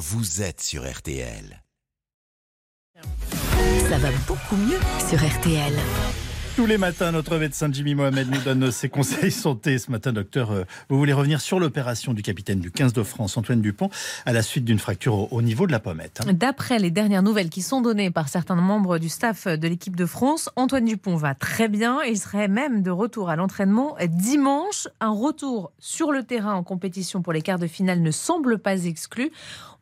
vous êtes sur RTL. Ça va beaucoup mieux sur RTL. Tous les matins, notre médecin Jimmy Mohamed nous donne ses conseils santé. Ce matin, docteur, euh, vous voulez revenir sur l'opération du capitaine du 15 de France, Antoine Dupont, à la suite d'une fracture au, niveau de la pommette. Hein. D'après les dernières nouvelles qui sont données par certains membres du staff de l'équipe de France, Antoine Dupont va très bien. Il serait même de retour à l'entraînement dimanche. Un retour sur le terrain en compétition pour les quarts de finale ne semble pas exclu.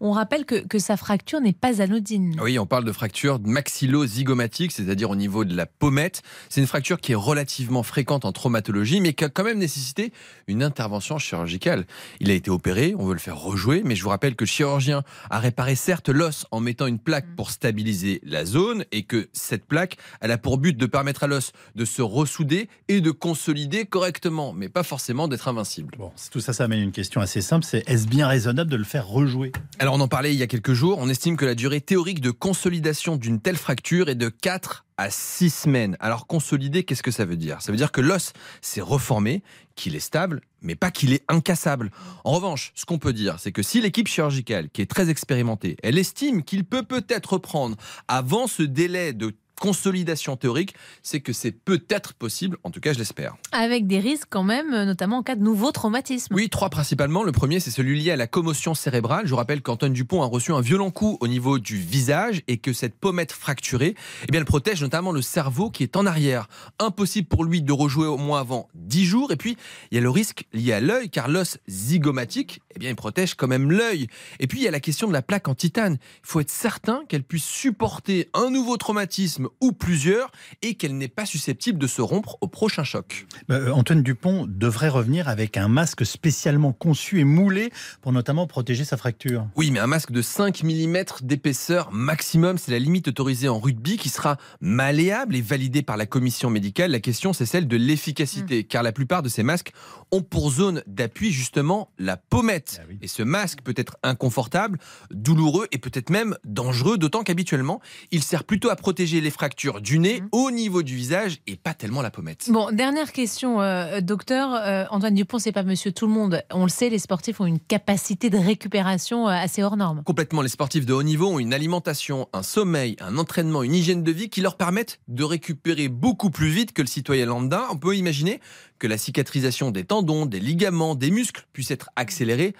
On rappelle que, que sa fracture n'est pas anodine. Oui, on parle de fracture maxillo-zygomatique, c'est-à-dire au niveau de la pommette. C'est une fracture qui est relativement fréquente en traumatologie, mais qui a quand même nécessité une intervention chirurgicale. Il a été opéré, on veut le faire rejouer, mais je vous rappelle que le chirurgien a réparé certes l'os en mettant une plaque mm. pour stabiliser la zone, et que cette plaque, elle a pour but de permettre à l'os de se ressouder et de consolider correctement, mais pas forcément d'être invincible. Bon, tout ça, ça amène une question assez simple, c'est est-ce bien raisonnable de le faire rejouer? Alors on en parlait il y a quelques jours, on estime que la durée théorique de consolidation d'une telle fracture est de 4 à 6 semaines. Alors consolider, qu'est-ce que ça veut dire? Ça veut dire que l'os s'est reformé, qu'il est stable, mais pas qu'il est incassable. En revanche, ce qu'on peut dire, c'est que si l'équipe chirurgicale, qui est très expérimentée, elle estime qu'il peut peut-être reprendre avant ce délai de consolidation théorique, c'est que c'est peut-être possible, en tout cas je l'espère. Avec des risques quand même, notamment en cas de nouveau traumatisme. Oui, trois principalement. Le premier, c'est celui lié à la commotion cérébrale. Je vous rappelle qu'Antoine Dupont a reçu un violent coup au niveau du visage et que cette pommette fracturée, eh bien, elle protège notamment le cerveau qui est en arrière. Impossible pour lui de rejouer au moins avant 10 jours. Et puis, il y a le risque lié à l'œil, car l'os zygomatique, eh bien, il protège quand même l'œil. Et puis, il y a la question de la plaque en titane. Il faut être certain qu'elle puisse supporter un nouveau traumatisme ou plusieurs et qu'elle n'est pas susceptible de se rompre au prochain choc. Euh, Antoine Dupont devrait revenir avec un masque spécialement conçu et moulé pour notamment protéger sa fracture. Oui, mais un masque de 5 mm d'épaisseur maximum, c'est la limite autorisée en rugby qui sera malléable et validée par la commission médicale. La question, c'est celle de l'efficacité, mmh. car la plupart de ces masques ont pour zone d'appui justement la pommette. Ah et ce masque peut être inconfortable, douloureux et peut-être même dangereux, d'autant qu'habituellement, il sert plutôt à protéger les fractures du nez mhm. au niveau du visage et pas tellement la pommette. Bon, dernière question, euh, docteur. Euh, Antoine Dupont, c'est pas monsieur tout le monde. On le sait, les sportifs ont une capacité de récupération euh, assez hors norme. Complètement. Les sportifs de haut niveau ont une alimentation, un sommeil, un entraînement, une hygiène de vie qui leur permettent de récupérer beaucoup plus vite que le citoyen lambda. On peut imaginer que la cicatrisation des tendons, des ligaments, des muscles puisse être accélérée.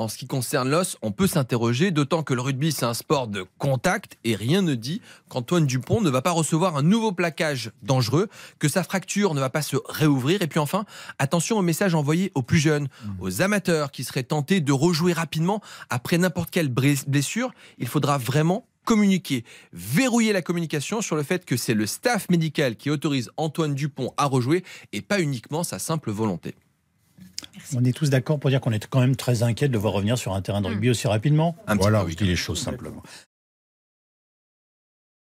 En ce qui concerne l'os, on peut s'interroger, d'autant que le rugby, c'est un sport de contact et rien ne dit qu'Antoine Dupont ne va pas recevoir un nouveau plaquage dangereux, que sa fracture ne va pas se réouvrir. Et puis enfin, attention au message envoyé aux plus jeunes, mmh. aux amateurs qui seraient tentés de rejouer rapidement après n'importe quelle blessure. Il faudra vraiment communiquer, verrouiller la communication sur le fait que c'est le staff médical qui autorise Antoine Dupont à rejouer et pas uniquement sa simple volonté. On est tous d'accord pour dire qu'on est quand même très inquiet de le voir revenir sur un terrain de rugby aussi rapidement. Un voilà, oui, les choses simplement.